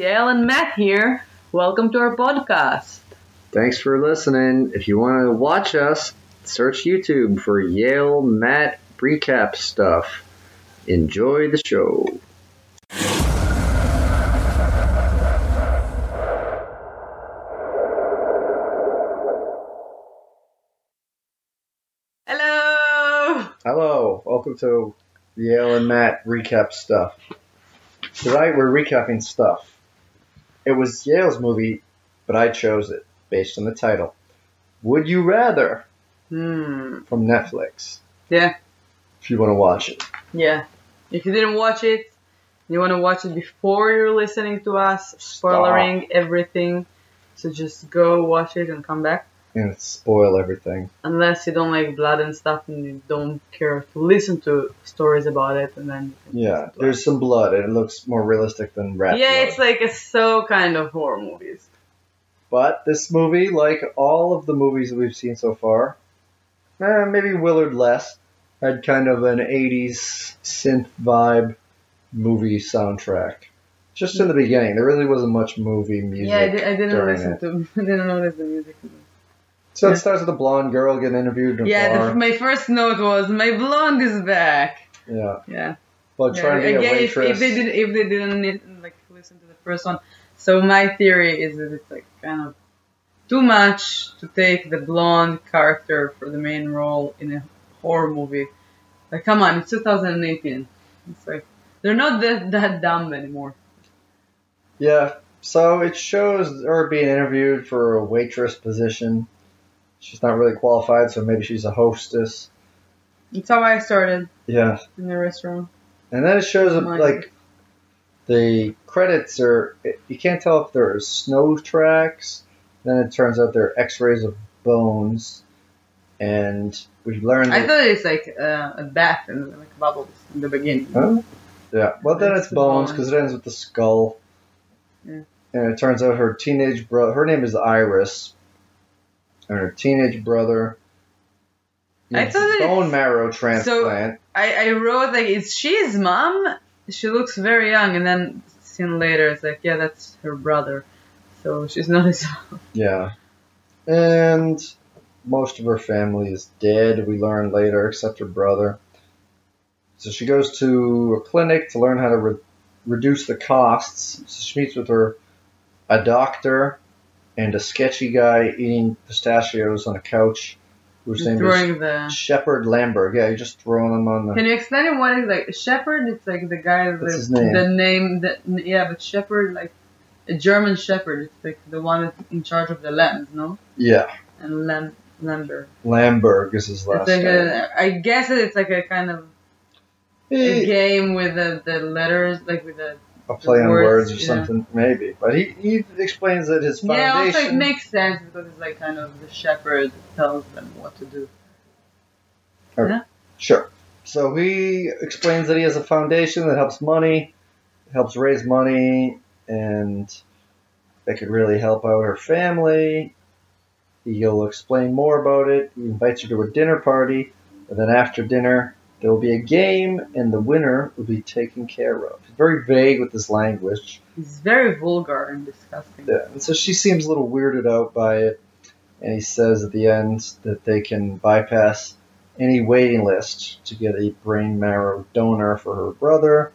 Yael and Matt here. Welcome to our podcast. Thanks for listening. If you want to watch us, search YouTube for Yael Matt recap stuff. Enjoy the show. Hello. Hello, welcome to Yael and Matt recap stuff. Tonight we're recapping stuff. It was Yael's movie, but I chose it based on the title. Would You Rather Hmm. from Netflix. Yeah. If you want to watch it. Yeah. If you didn't watch it, you want to watch it before you're listening to us, spoiling everything. So just go watch it and come back. And spoil everything. Unless you don't like blood and stuff and you don't care to listen to stories about it, and then Yeah, listen to us. there's some blood and it looks more realistic than rat yeah, blood. it's like a so kind of horror movies. But this movie, like all of the movies that we've seen so far, eh, maybe Willard less, had kind of an 80s synth vibe movie soundtrack. Just in the beginning, there really wasn't much movie music. yeah, I, di- I didn't listen it. to. I didn't notice the music. So it starts with a blonde girl getting interviewed in Yeah, the, my first note was my blonde is back. yeah, Yeah. but Yeah, trying to be a again, if, waitress. if they didn't, if they didn't like listen to the first one, so my theory is that it's like kind of too much to take the blonde character for the main role in a horror movie. Like, come on, it's 2018. It's like they're not that that dumb anymore. Yeah, so it shows her being interviewed for a waitress position. She's not really qualified, so maybe she's a hostess. That's how I started Yeah, in the restaurant. And then it shows up Mine. like the credits are you can't tell if they're snow tracks. Then it turns out they're X-rays of bones, and we learned. I thought it's like uh, a bath and like bubbles in the beginning. Huh? Yeah, well then It's it's bones bones. because it ends with the skull. Yeah. And it turns out her teenage brother, her name is Iris, and her teenage brother. I thought bone marrow transplant. So I, I wrote like, is she his mom? She looks very young, and then seen later, it's like, yeah, that's her brother. So she's not his mom. Yeah. And most of her family is dead, we learn later, except her brother. So she goes to a clinic to learn how to re- reduce the costs. So she meets with her, a doctor, and a sketchy guy eating pistachios on a couch, whose name Throwing the. is Shepard Lambrick. Yeah, you're just throwing them on the. Can you explain it? What is like Shepherd? It's like the guy. What's the, his name? The name. The, yeah, but Shepherd, like a German Shepherd. It's like the one that's in charge of the lambs, no? Yeah, And Lam Lambert. Lambrick is his last like name. a, I guess it's like a kind of a Eh, game with the, the letters, like with the a play on words, words or yeah. something, maybe. But he, he explains that his foundation. Yeah, also it makes sense because it's like kind of the shepherd tells them what to do. Yeah. Sure. So he explains that he has a foundation that helps money, helps raise money, and that could really help out her family. He'll explain more about it. He invites her to a dinner party, and then after dinner, there will be a game, and the winner will be taken care of. He's very vague with his language. He's very vulgar and disgusting. Yeah, and so she seems a little weirded out by it. And he says at the end that they can bypass any waiting list to get a brain marrow donor for her brother.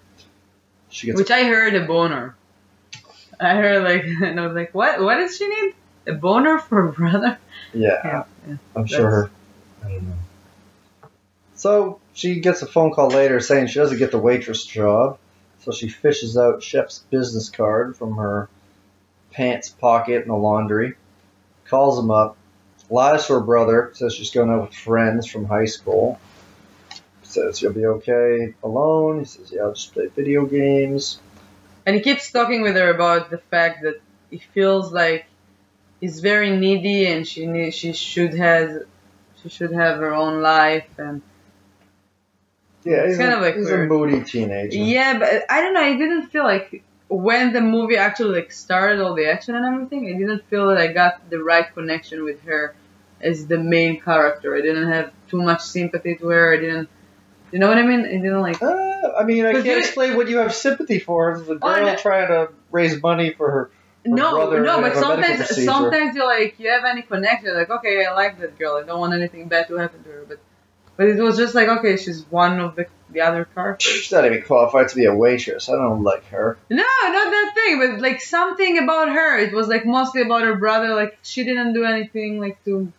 She gets Which I heard a boner. I heard like, and I was like, what? What does she need? A boner for a brother? yeah, Yeah, yeah. I'm sure her. I don't know. So she gets a phone call later saying she doesn't get the waitress job. So she fishes out Shep's business card from her pants pocket in the laundry, calls him up, lies to her brother, says she's going out with friends from high school. Says you'll be okay alone. He says, Yeah, I'll just play video games. And he keeps talking with her about the fact that he feels like he's very needy and she need, she should has she should have her own life and Yeah, It's he's, kind a, of like he's a weird. moody teenager. Yeah, but I don't know. I didn't feel like when the movie actually like started all the action and everything. I didn't feel that I got the right connection with her as the main character. I didn't have too much sympathy to her. I didn't. You know what I mean? I didn't like. Uh, I mean, I can't you- explain what you have sympathy for. A girl Oh, trying to raise money for her. no, brother no, but a sometimes, sometimes you're like, you have any connection, like, okay, I like that girl, I don't want anything bad to happen to her, but, but it was just like, okay, she's one of the the other characters. She's not even qualified to be a waitress. I don't like her. No, not that thing, but like something about her. It was like mostly about her brother. Like she didn't do anything like to.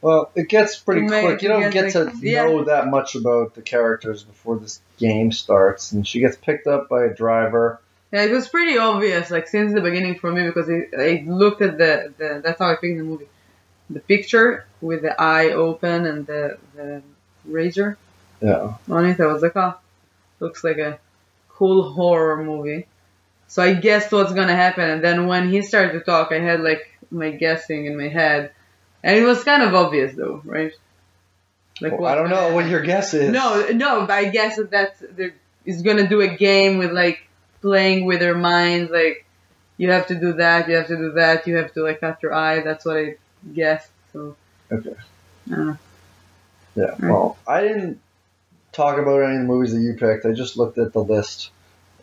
Well, it gets pretty quick. You don't get get, to yeah. know that much about the characters before this game starts, and she gets picked up by a driver. Yeah, it was pretty obvious, like since the beginning for me, because I, I looked at the, the that's how I picked the movie, the picture with the eye open and the the razor Yeah. on it. I was like, oh, looks like a cool horror movie. So I guessed what's gonna happen, and then when he started to talk, I had like my guessing in my head, and it was kind of obvious though, right? Like Well, I don't know what your guess is. No, no, but I guess that there is gonna do a game with like playing with their minds. Like you have to do that, you have to do that, you have to like cut your eye. That's what I guessed. So Okay. I don't know. Yeah. Well, I didn't talk about any of the movies that you picked. I just looked at the list,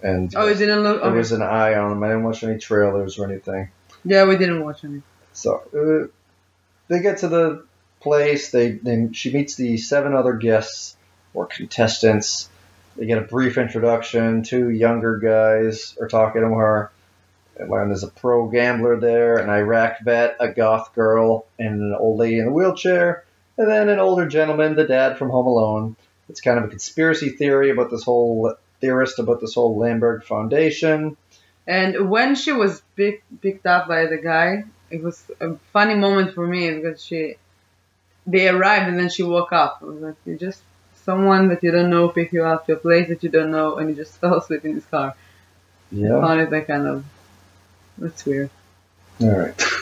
and Oh, it didn't look. there Okay. was an eye on them. I didn't watch any trailers or anything. Yeah, we didn't watch any. So uh, they get to the place. They, they she meets the seven other guests or contestants. They get a brief introduction. Two younger guys are talking to her. Learn there's a pro gambler there, an Iraq vet, a goth girl, and an old lady in a wheelchair, and then an older gentleman, the dad from Home Alone. It's kind of a conspiracy theory about this whole theorist about this whole Lambrick Foundation. And when she was pick, picked up by the guy, it was a funny moment for me because she, they arrived and then she woke up. I was like, you just someone that you don't know pick you up to a place that you don't know, and you just fell asleep in his car. I Yeah. found it like kind of that's weird. All right.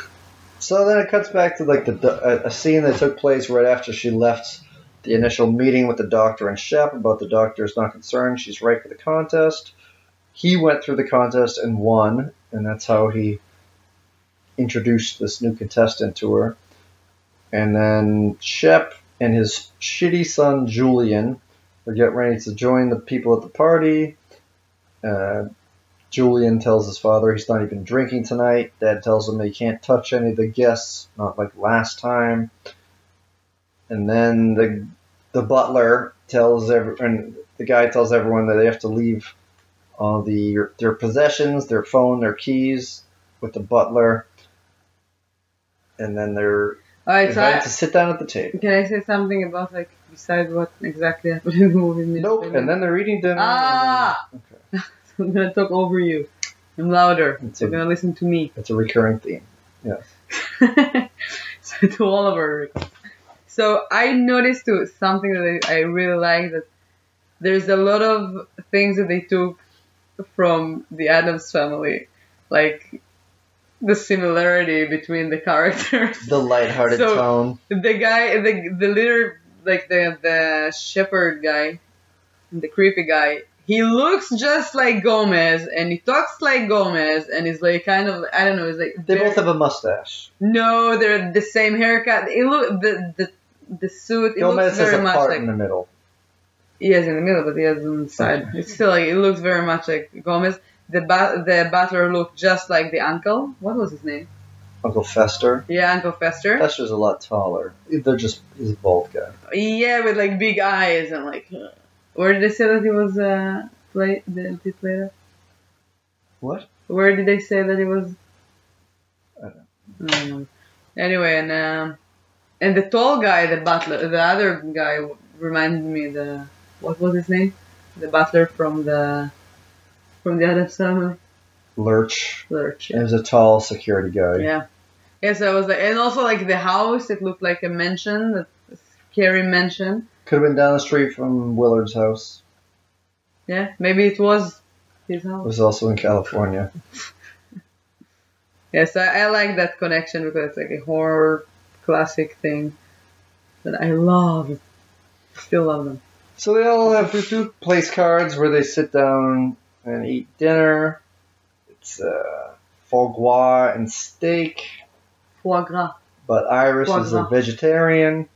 So then it cuts back to like the a, scene that took place right after she left the initial meeting with the doctor and Shep about the doctor is not concerned. She's right for the contest. He went through the contest and won, and that's how he introduced this new contestant to her. And then Shep and his shitty son Julian are getting ready to join the people at the party. Uh, Julian tells his father he's not even drinking tonight. Dad tells him he can't touch any of the guests, not like last time. And then the the butler tells every and the guy tells everyone that they have to leave all the their possessions, their phone, their keys with the butler. And then they're All right, so I, to sit down at the table. can I say something about like besides what exactly happened in the movie? Nope. And then they're eating dinner. Ah! then- okay. I'm gonna talk over you. I'm louder. It's a- you're gonna listen to me. It's a recurring theme. so to all of our. So I noticed too something that I, I really like that there's a lot of things that they took from the Addams family, like the similarity between the characters. The lighthearted So- tone. the guy, the the leader, like the the shepherd guy, the creepy guy. He looks just like Gomez, and he talks like Gomez, and he's like kind of I don't know. He's like They both have a mustache. no, they're the same haircut. It look the the the suit. It Gomez looks has very a much part like in the middle. he has in the middle, but he has on the side. It's still like it looks very much like Gomez. The ba- the butler looked just like the uncle. What was his name? Uncle Fester. Yeah, Uncle Fester. Fester's a lot taller. They're just he's a bald guy. Yeah, with like big eyes and like. Where did they say that he was uh play? Did he play that? What? Where did they say that he was? I don't know. Anyway, and um, and the tall guy, the butler, the other guy reminded me the what was his name? The butler from the from the Addams family. Lurch. Lurch. He Yeah. was a tall security guy. yeah. Yes, I was like, and also like the house. It looked like a mansion, a scary mansion. Could have been down the street from Willard's house. Yeah, maybe it was his It house. was also in California. Yes, I, I like that connection because it's like a horror classic thing that I love. Still love them. So they all have place cards where they sit down and eat dinner. It's uh, foie gras and steak. Foie gras. But Iris Foie is a vegetarian.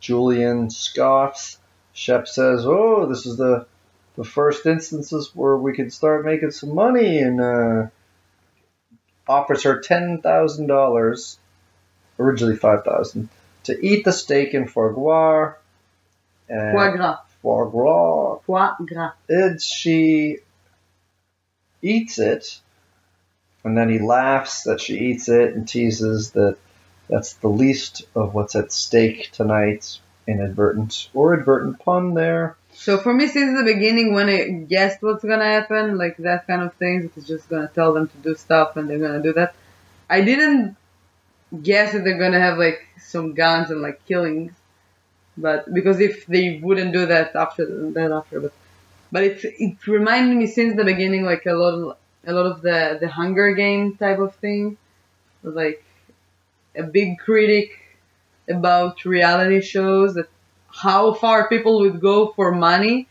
Julian scoffs. Shep says, "Oh, this is the the first instances where we can start making some money and uh, offers her ten thousand dollars, originally five thousand, to eat the steak in foie gras. And Foie gras. foie gras. Foie gras. And she eats it, and then he laughs that she eats it and teases that that's the least of what's at stake tonight. Inadvertent or advertent pun there. So for me, since the beginning, when I guessed what's gonna happen, like that kind of things, it's just gonna tell them to do stuff and they're gonna do that. I didn't guess that they're gonna have like some guns and like killings, but because if they wouldn't do that after that after, but but it it reminded me since the beginning like a lot of a lot of the the Hunger Game type of thing, like a big critic about reality shows that how far people would go for money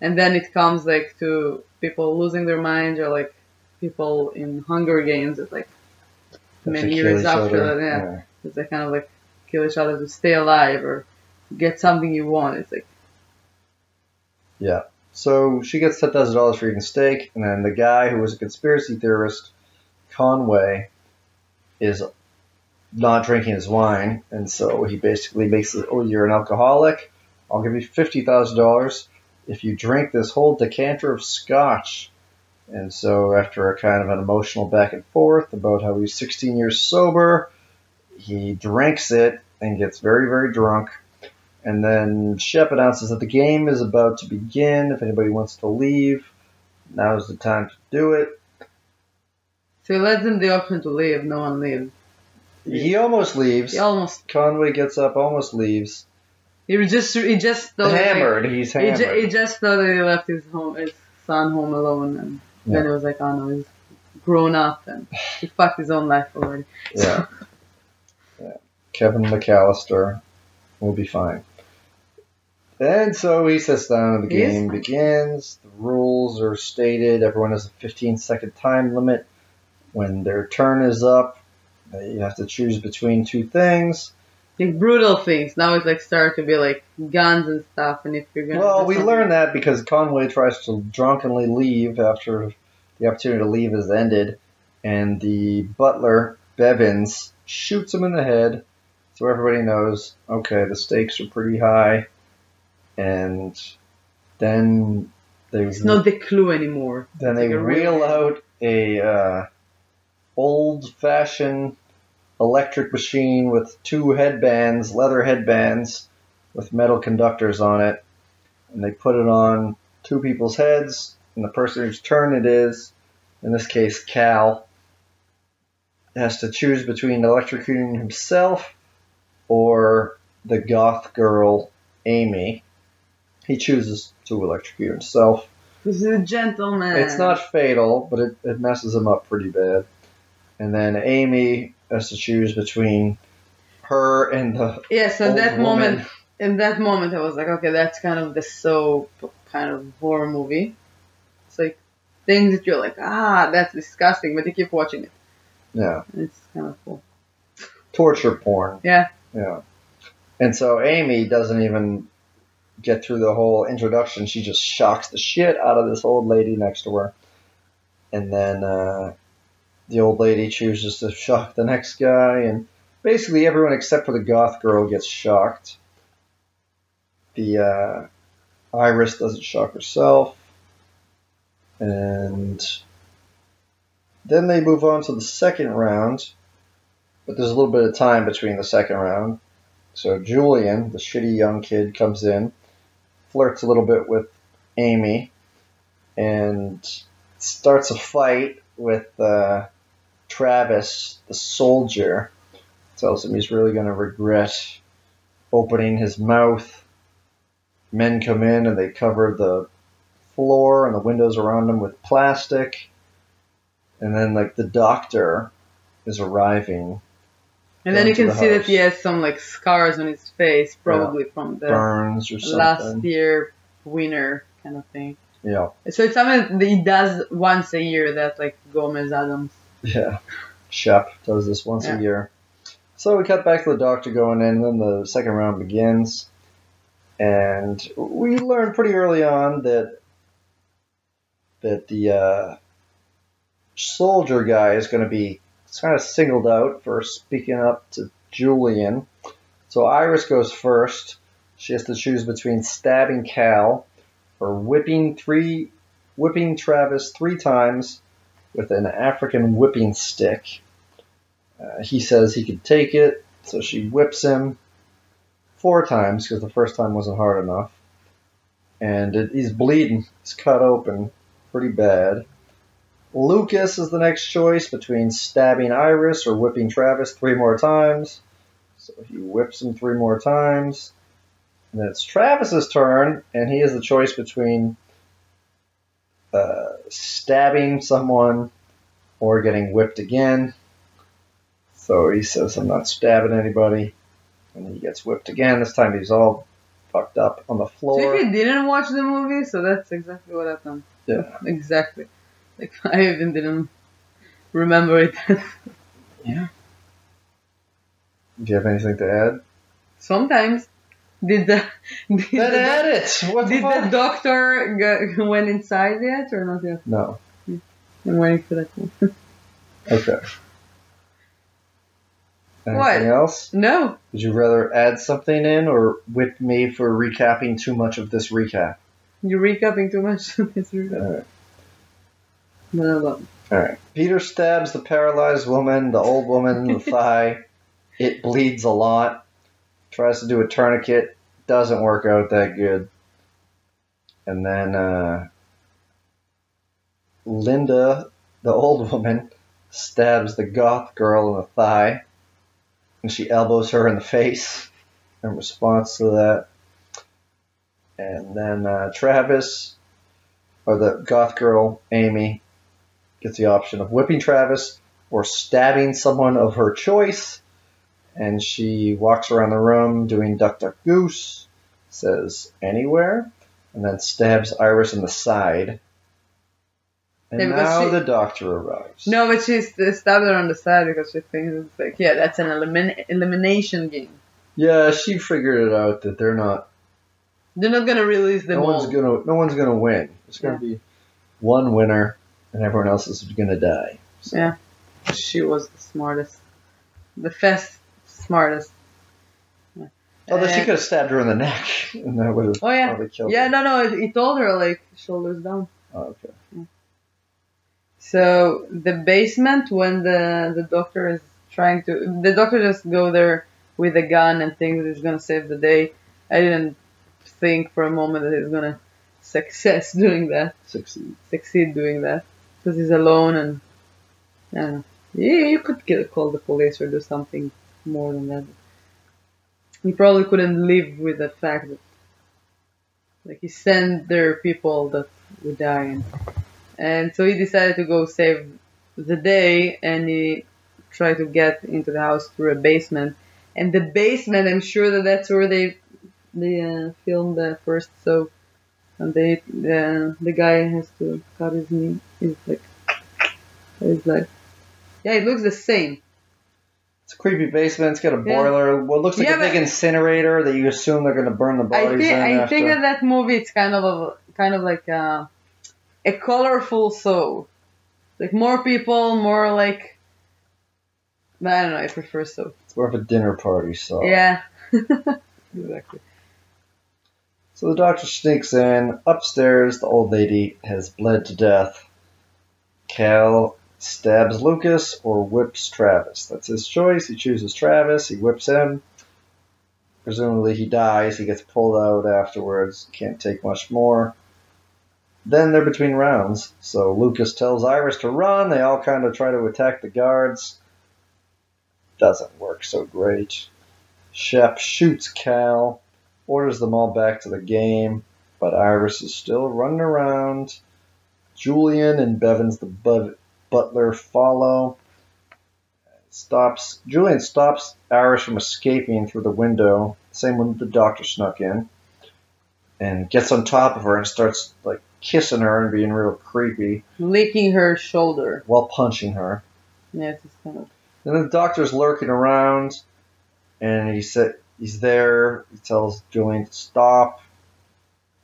and then it comes like to people losing their minds or like people in Hunger Games that like many years after that, yeah, that they kind of like kill each other to stay alive or get something you want. It's like Yeah. So she gets ten thousand dollars for eating steak, and then the guy who was a conspiracy theorist, Conway, is not drinking his wine, and so he basically makes it, "Oh, you're an alcoholic. I'll give you fifty thousand dollars if you drink this whole decanter of scotch." And so, after a kind of an emotional back and forth about how he's 16 years sober, he drinks it and gets very, very drunk. And then Shep announces that the game is about to begin. If anybody wants to leave, now's the time to do it. so he lets them the option to leave. No one leaves. He almost leaves. He almost Conway gets up, almost leaves. he just he just thought like, hammered. He's he, hammered. ju- he just thought that he left his home his son home alone and then it was like oh no he's grown up and he fucked his own life already. yeah. yeah. Kevin McAllister will be fine. And so he sits down and the game begins. The rules are stated. Everyone has a 15 second time limit. When their turn is up, you have to choose between two things. Like brutal things. Now it's like start to be like guns and stuff and if you're gonna Well, we learned that because Conway tries to drunkenly leave after the opportunity to leave has ended, and the butler, Bevins, shoots him in the head, so everybody knows, okay, the stakes are pretty high, and then they It's not the clue anymore. then it's they like a real out a uh, old-fashioned electric machine with two headbands, leather headbands, with metal conductors on it, and they put it on two people's heads, and the person whose turn it is, in this case Cal, has to choose between electrocuting himself or the goth girl Amy. He chooses to electrocute himself. This is a gentleman. It's not fatal, but it, it messes him up pretty bad. And then Amy has to choose between her and the Yes, at old that woman. moment in that moment I was like, okay, that's kind of the soap kind of horror movie. It's like things that you're like, ah, that's disgusting, but you keep watching it. Yeah, It's kind of cool. torture porn. Yeah. Yeah. And so Amy doesn't even get through the whole introduction. She just shocks the shit out of this old lady next to her. And then uh, the old lady chooses to shock the next guy, and basically everyone except for the goth girl gets shocked. The uh, Iris doesn't shock herself. And then they move on to the second round, but there's a little bit of time between the second round. So Julian, the shitty young kid, comes in, flirts a little bit with Amy, and starts a fight with uh, Travis, the soldier. Tells him he's really going to regret opening his mouth. Men come in and they cover the floor and the windows around him with plastic. And then, like, the doctor is arriving And then you can the see that he has some like scars on his face, probably from the burns or last year winner kind of thing. Yeah, So it's something that he does once a year that like Gomez Addams. yeah. Shep does this once Yeah. a year. So we cut back to the doctor going in, and then the second round begins. And we learned pretty early on that that the uh, soldier guy is going to be kind of singled out for speaking up to Julian. So Iris goes first. She has to choose between stabbing Cal or whipping three, whipping Travis three times with an African whipping stick. Uh, he says he could take it, so she whips him four times because the first time wasn't hard enough. And it, he's bleeding. He's cut open pretty bad. Lucas is the next choice between stabbing Iris or whipping Travis three more times. So he whips him three more times. And then it's Travis's turn, and he has the choice between uh, stabbing someone or getting whipped again. So he says, I'm not stabbing anybody. And he gets whipped again. This time he's all fucked up on the floor. If you didn't watch the movie, so that's exactly what happened. Yeah. Exactly. Like I even didn't remember it. Yeah. Do you have anything to add? Sometimes did the did, Then the, it! What did the fuck? doctor go, went inside yet or not yet? No. I'm waiting for that one. Okay. Anything What? else? no, Would you rather add something in or whip me for recapping too much of this recap? you're recapping too much. it's recap. Alright. No, no. Alright. Peter stabs the paralyzed woman, the old woman in the thigh. It bleeds a lot. Tries to do a tourniquet. Doesn't work out that good. And then uh, Linda, the old woman, stabs the goth girl in the thigh. And she elbows her in the face in response to that. And then uh, Travis, or the goth girl, Amy, gets the option of whipping Travis or stabbing someone of her choice. And she walks around the room doing Duck Duck Goose, says anywhere, and then stabs Iris in the side. And Yeah, now she- the doctor arrives. No, but she stabbed her on the side because she thinks it's like, yeah, that's an elimin- elimination game. Yeah, she figured it out that they're not. They're not gonna release them no all. one's gonna. No one's gonna win. It's gonna be one winner, and everyone else is gonna die. So, Yeah. She was the smartest, the fast smartest. Yeah. Although she Uh, could have stabbed her in the neck, and that would have Oh yeah, probably killed yeah. her. No, no. It, it told her like shoulders down. Oh, okay. So the basement when the the doctor is trying to the doctor just go there with a gun and thinks he's gonna save the day. I didn't think for a moment that he's gonna success doing that, Succeed. succeed doing that, because he's alone and I don't know. Yeah, you could get, call the police or do something more than that. He probably couldn't live with the fact that like he sent their people that would die. And so he decided to go save the day and he tried to get into the house through a basement. And the basement i'm sure that that's where they they uh, filmed the first so and they the the guy has to cut his knee. He's like he's like yeah it looks the same It's a creepy basement. It's got a Yeah. boiler. What looks like Yeah, a big incinerator that you assume they're going to burn the I bodies think in I after. think that that movie it's kind of a kind of like a, a colorful so like more people more like I don't know I prefer so It's more of a dinner party, so. yeah exactly So the doctor sneaks in. Upstairs, the old lady has bled to death. Cal stabs Lucas or whips Travis. That's his choice. He chooses Travis. He whips him. Presumably he dies. He gets pulled out afterwards. Can't take much more. Then they're between rounds. So Lucas tells Iris to run. They all kind of try to attack the guards. Doesn't work so great. Shep shoots Cal orders them all back to the game, but Iris is still running around. Julian and Bevins, the butler, follow. Stops. Julian stops Iris from escaping through the window, same when the doctor snuck in, and gets on top of her and starts like kissing her and being real creepy licking her shoulder while punching her. yeah it's just kind of And the doctor's lurking around, and he said he's there. He tells Julian to stop.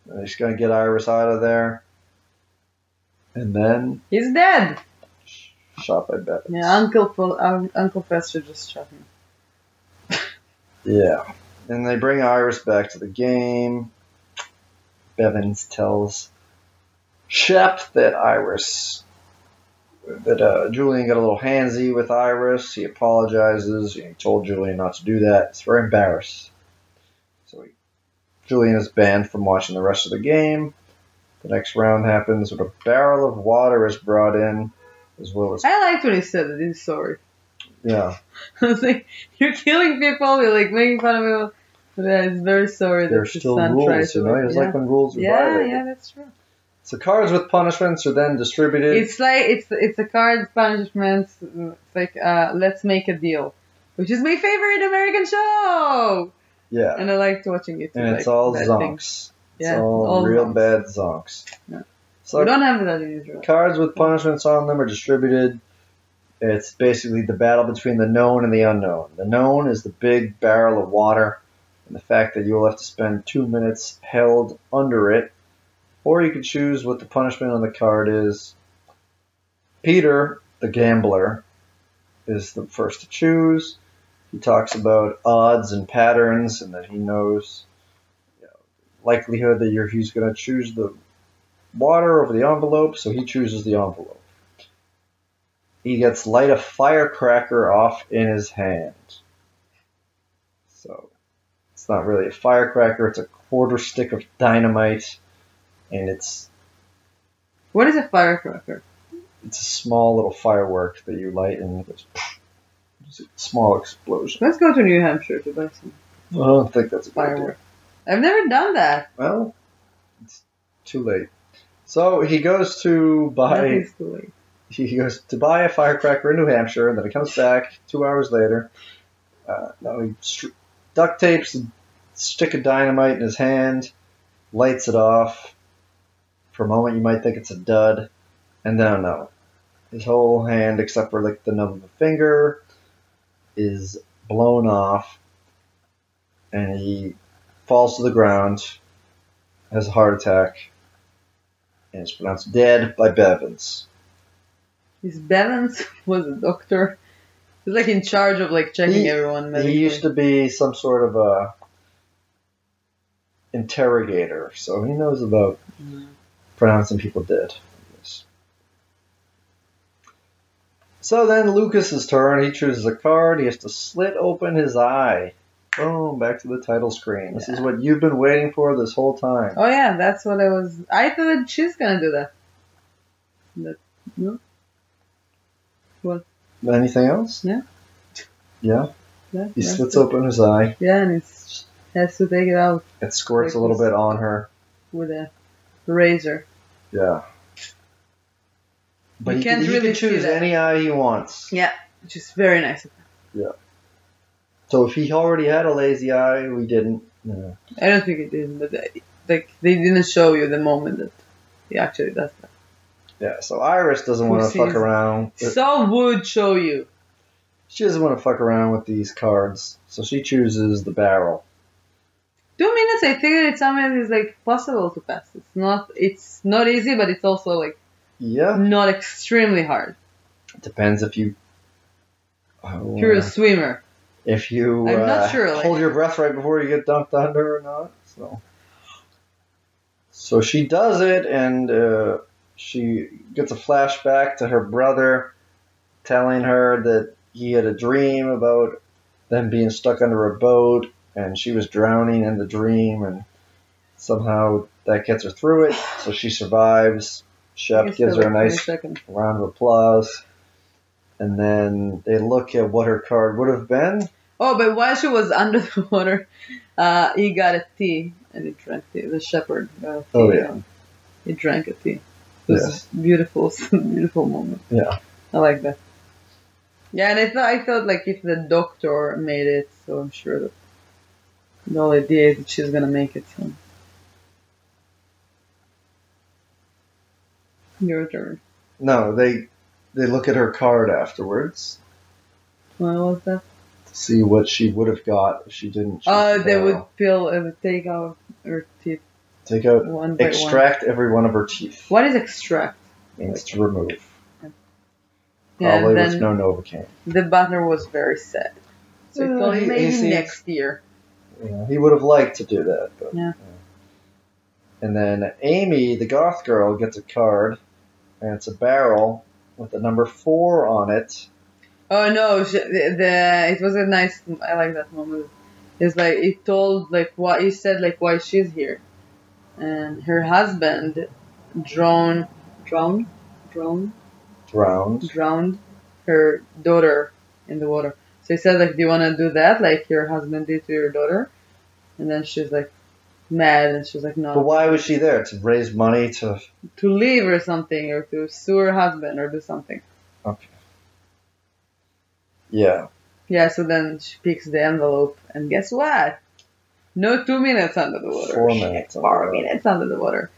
And he's gonna get Iris out of there. And then he's dead shot I bet. Yeah, Uncle Fo- um, Uncle Fester just shot him. Yeah. And they bring Iris back to the game. Bevins tells Shep that Iris, that uh, Julian got a little handsy with Iris. He apologizes. He told Julian not to do that. He's very embarrassed. So he, Julian is banned from watching the rest of the game. The next round happens when a barrel of water is brought in, as well as I liked when he said that he's sorry. yeah. I was like, you're killing people, you're like making fun of people. But yeah, he's very sorry that There's his still son rules, you know. It's yeah. like when rules are yeah, violated. yeah, that's true. So cards with punishments are then distributed. It's like it's it's a card punishment. It's like uh, let's make a deal, which is my favorite American show, yeah. and I liked watching it. Too, and like, it's all zonks. things. It's Yeah, all, all real zonks. bad zonks. Yeah. So we don't have that in Israel. cards with punishments on them are distributed. It's basically the battle between the known and the unknown. The known is the big barrel of water, and the fact that you'll have to spend two minutes held under it, or you can choose what the punishment on the card is. Peter, the gambler, is the first to choose. He talks about odds and patterns, and that he knows you know, likelihood that you're, he's going to choose the water over the envelope, so he chooses the envelope. He gets light a firecracker off in his hand. So it's not really a firecracker, it's a quarter stick of dynamite, and it's What is a firecracker? it's a small little firework that you light and it goes it's a small explosion. Let's go to New Hampshire to buy some I don't think that's a good idea. I've never done that. Well, it's too late. So he goes to buy Nothing's too late. he goes to buy a firecracker in New Hampshire, and then he comes back two hours later. Uh, now he str- duct tapes a stick of dynamite in his hand, lights it off. For a moment, you might think it's a dud, and then no, his whole hand, except for like the nub of a finger, is blown off, and he falls to the ground, has a heart attack, and is pronounced dead by Bevins. His balance was a doctor. He's like in charge of like checking He- everyone medically. He used to be some sort of a interrogator, so he knows about Mm. pronouncing people dead. Yes. So then Lucas's turn. He chooses a card. He has to slit open his eye. Boom! Back to the title screen. This is what you've been waiting for this whole time. Oh yeah, that's what I was. I thought she's gonna do that. That no. What? Anything else? Yeah. Yeah. Yeah, He slits it. open his eye. Yeah, and it's has to take it out It squirts a little bit on her. with a razor. Yeah. But You he can't can, he really can choose any eye he wants. Yeah, which is very nice. So if he already had a lazy eye, we didn't. I don't think it did, but they, like they didn't show you the moment that he actually does that. Yeah. So Iris doesn't want to fuck around. So would show you. She doesn't want to fuck around with these cards, so she chooses the barrel. Two minutes, I think that it's something that is like possible to pass. It's not. It's not easy, but it's also like Yeah. not extremely hard. It Depends if you. Oh, If you're a swimmer. If you uh, sure, like- hold your breath right before you get dumped under or not. So, so she does it, and uh, she gets a flashback to her brother telling her that he had a dream about them being stuck under a boat, and she was drowning in the dream, and somehow that gets her through it. So she survives. Shep gives her a nice round of applause. And then they look at what her card would have been. Oh, but while she was under the water, uh, he got a tea and he drank tea. The shepherd got a tea. Oh, yeah. He drank a tea. It was Yes. a beautiful, beautiful moment. Yeah. I like that. Yeah, and I thought I thought like if the doctor made it, so I'm sure that the whole idea is that she's gonna make it. So. Your turn. No, they they look at her card afterwards What was that? To see what she would have got if she didn't. choose Oh, they would barrel. peel and take out her teeth take out, one by one. extract every one of her teeth. What is extract? Means to remove. Yeah, Probably and with no Novocaine. the butler was very sad. So he Uh, told he- him he maybe seems- next year. You know, he would have liked to do that, but Yeah. And then Amy, the goth girl, gets a card, and it's a barrel with the number four on it. Oh no, sh- the, the it was a nice. I like that moment. It's like it told like what he said like why she's here, and her husband, drowned, drowned, drowned, Drowned. drowned her daughter in the water. So he said like, do you want to do that like your husband did to your daughter? And then she's like mad and she's like no But why was she there? To raise money to. to leave or something or to sue her husband or do something. Yeah. Yeah, so then she picks the envelope, and guess what? No two minutes under the water. Four minutes Four minutes under the water.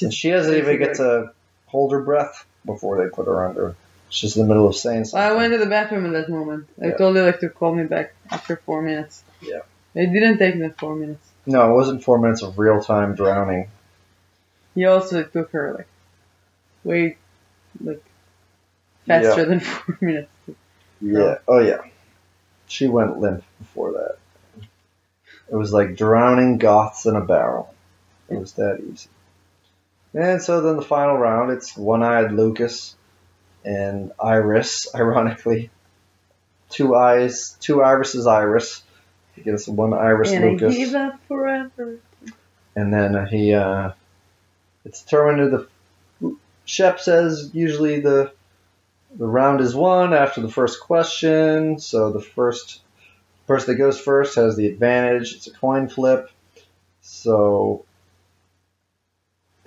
And she doesn't even get to hold her breath before they put her under. She's in the middle of saying something. I went to the bathroom in that moment. I Yeah. told you like to call me back after four minutes. Yeah. It didn't take me four minutes. No, it wasn't four minutes of real time drowning. He also took her like way like faster Yeah. than four minutes. Yeah. Oh, yeah. She went limp before that. It was like drowning goths in a barrel. It was that easy. And so then the final round, it's one eyed Lucas and Iris, ironically. Two eyes, two irises, Iris. against gets one Iris and Lucas. I give up forever. and then he uh, it's determined who the Shep says usually the the round is won after the first question. So the first person that goes first has the advantage. It's a coin flip. So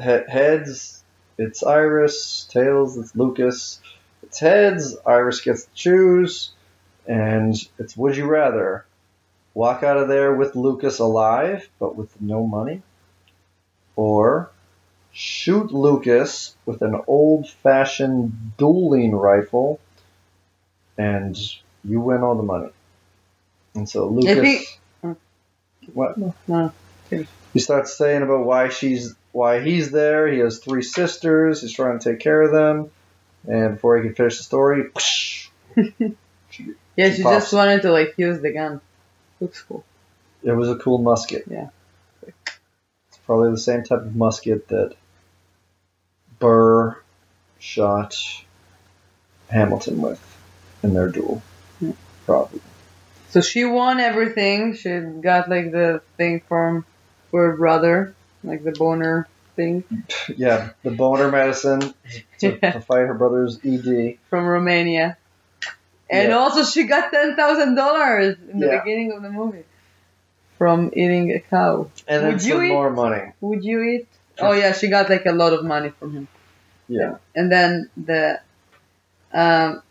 he- heads, it's Iris. Tails, it's Lucas. It's heads. Iris gets to choose, and it's would you rather walk out of there with Lucas alive but with no money, or shoot Lucas with an old-fashioned dueling rifle, and you win all the money. And so Lucas, he- what? No. He starts saying about why she's why he's there. He has three sisters. He's trying to take care of them. And before he can finish the story, Yeah, She she just wanted to like use the gun. Looks cool. it was a cool musket. Yeah. It's probably the same type of musket that Burr shot Hamilton with in their duel. Yeah. Probably. So she won everything. She got like the thing from her brother, like the boner thing Yeah, the boner medicine to, Yeah. to fight her brother's ED. from Romania. And Yeah. also she got ten thousand dollars in the Yeah. beginning of the movie from eating a cow. And then Would some eat- more money. Would you eat? Oh yeah, she got like a lot of money from him. Yeah. And then the um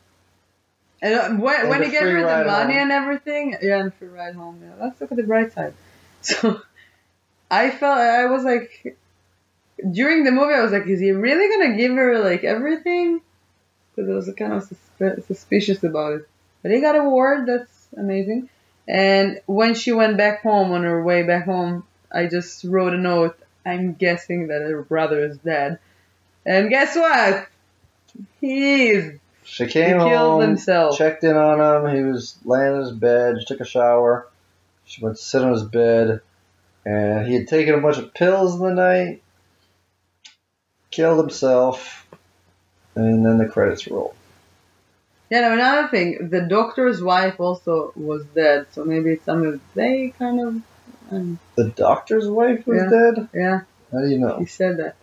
and uh, when, And when he gave her the money home. and everything, yeah, and free ride home. Yeah, let's look at the bright side. So I felt I was like during the movie I was like, is he really gonna give her like everything? Because I was kind of susp- suspicious about it. But he got a award. That's amazing. And when she went back home on her way back home, I just wrote a note. I'm guessing that her brother is dead. And guess what? He is. She He came killed home, himself. checked in on him. He was laying in his bed. She took a shower. She went to sit on his bed, and he had taken a bunch of pills in the night. Killed himself, and then the credits roll. Yeah, no, another thing. The doctor's wife also was dead. So maybe it's something that they kind of. Um, The doctor's wife was Yeah. dead. yeah, How do you know? he said that.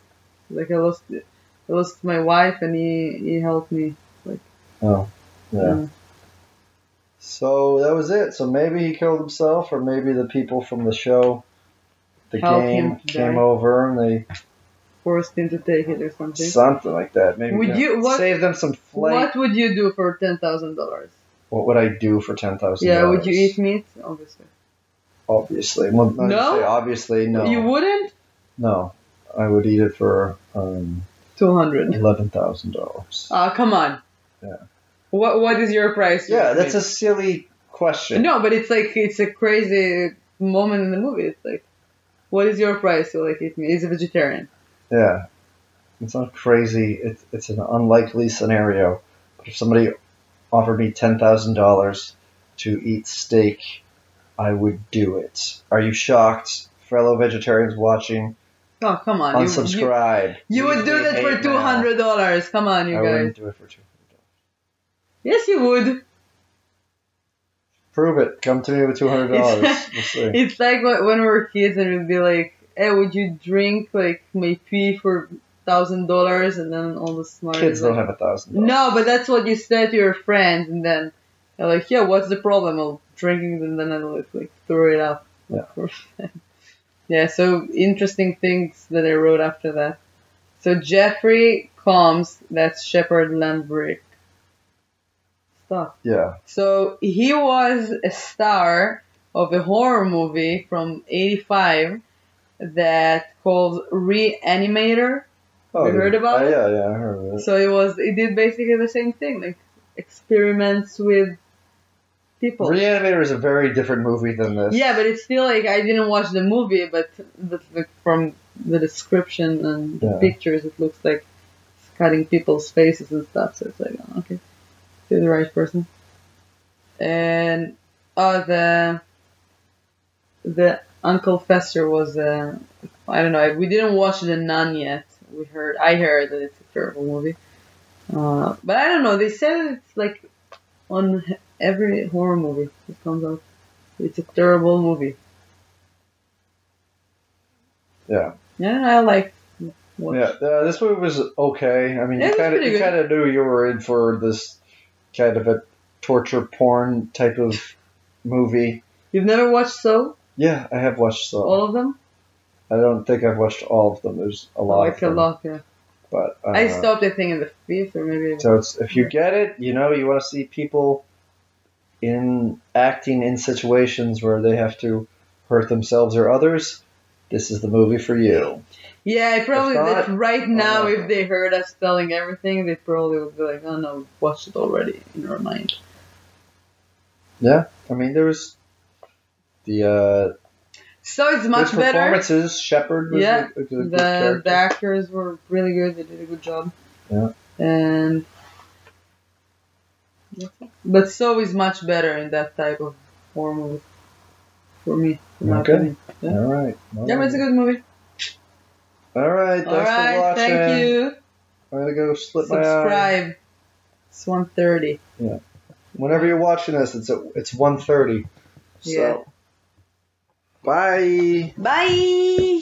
Like I lost, I lost my wife, and he he helped me. Like. Oh, yeah. Mm. So that was it. So maybe he killed himself, or maybe the people from the show, the game, came over and they Forced him to take it or something. something like that. Maybe Would you- what- save them some flight? What would you do for ten thousand dollars? What would I do for ten thousand? Yeah, would you eat meat? Obviously. Obviously, well, No? say obviously, no. You wouldn't. No, I would eat it for um, Two hundred. eleven thousand dollars. Ah, come on. Yeah. What What is your price? Yeah, that's a silly question. no, but it's like it's a crazy moment in the movie. It's like, what is your price to like? He's a vegetarian. Yeah, it's not crazy. It's it's an unlikely scenario, But If somebody offered me ten thousand dollars to eat steak, I would do it. Are you shocked, fellow vegetarians watching? Oh, come on. You- You, Unsubscribe. you would do that for two hundred dollars. Come on, you I guys. wouldn't do it for two hundred dollars. Yes, you would. Prove it. Come to me with two hundred dollars. We'll. It's like when we were kids and we'd be like, "Hey, would you drink like my pee for thousand dollars?" And then all the smart Kids don't have a thousand. No, but that's what you said to your friends, and then they're like, "Yeah, what's the problem?" I'll drinking, and then I'll like, like throw it up. Yeah. yeah. So interesting things that I wrote after that. So Jeffrey Combs, that's Shepard Lambrick. Stuff. Yeah. So he was a star of a horror movie from '85 that called Reanimator. Oh, You heard about uh, it? Yeah, yeah, I heard of it. So it was it did basically the same thing, like experiments with people. Reanimator is a very different movie than this. Yeah, but it's still like I didn't watch the movie, but the, the, from the description and the Yeah. pictures, it looks like it's cutting people's faces and stuff. So it's like, oh, okay, you're the right person. And oh, the the Uncle Fester was uh, I don't know. We didn't watch the Nun yet. We heard I heard that it's a terrible movie. Uh, but I don't know. They said it's like on every horror movie that comes out. It's a terrible movie. Yeah. Yeah, I like. Watch. Yeah, uh, this movie was okay. I mean, Yeah, you kind of you kind of knew you were in for this kind of a torture porn type of movie. You've never watched Saw? Yeah, I have watched some. All of them? I don't think I've watched all of them. There's a lot like of them, a lot, yeah. But uh, I stopped, I think, in the fifth or maybe. So it's if you get it, you know, you want to see people in acting in situations where they have to hurt themselves or others. This is the movie for you. Yeah, I probably not, right now, uh, if they heard us telling everything, they probably would be like, oh no, watched it already in our mind. Yeah, I mean there was the uh, So it's much better. performances. Shepard was Yeah, a, a good, good The, character. the actors were really good, they did a good job. Yeah. And. But Saw is much better in that type of horror movie. For me, Okay. Yeah. All right. All Yeah, right. it's a good movie. All right. Thanks for Alright, watching. thank you. I'm gonna go slip my eye. Subscribe. It's 1.30. Whenever you're watching this, it's at, it's 1.30. So. Yeah. Bye. Bye!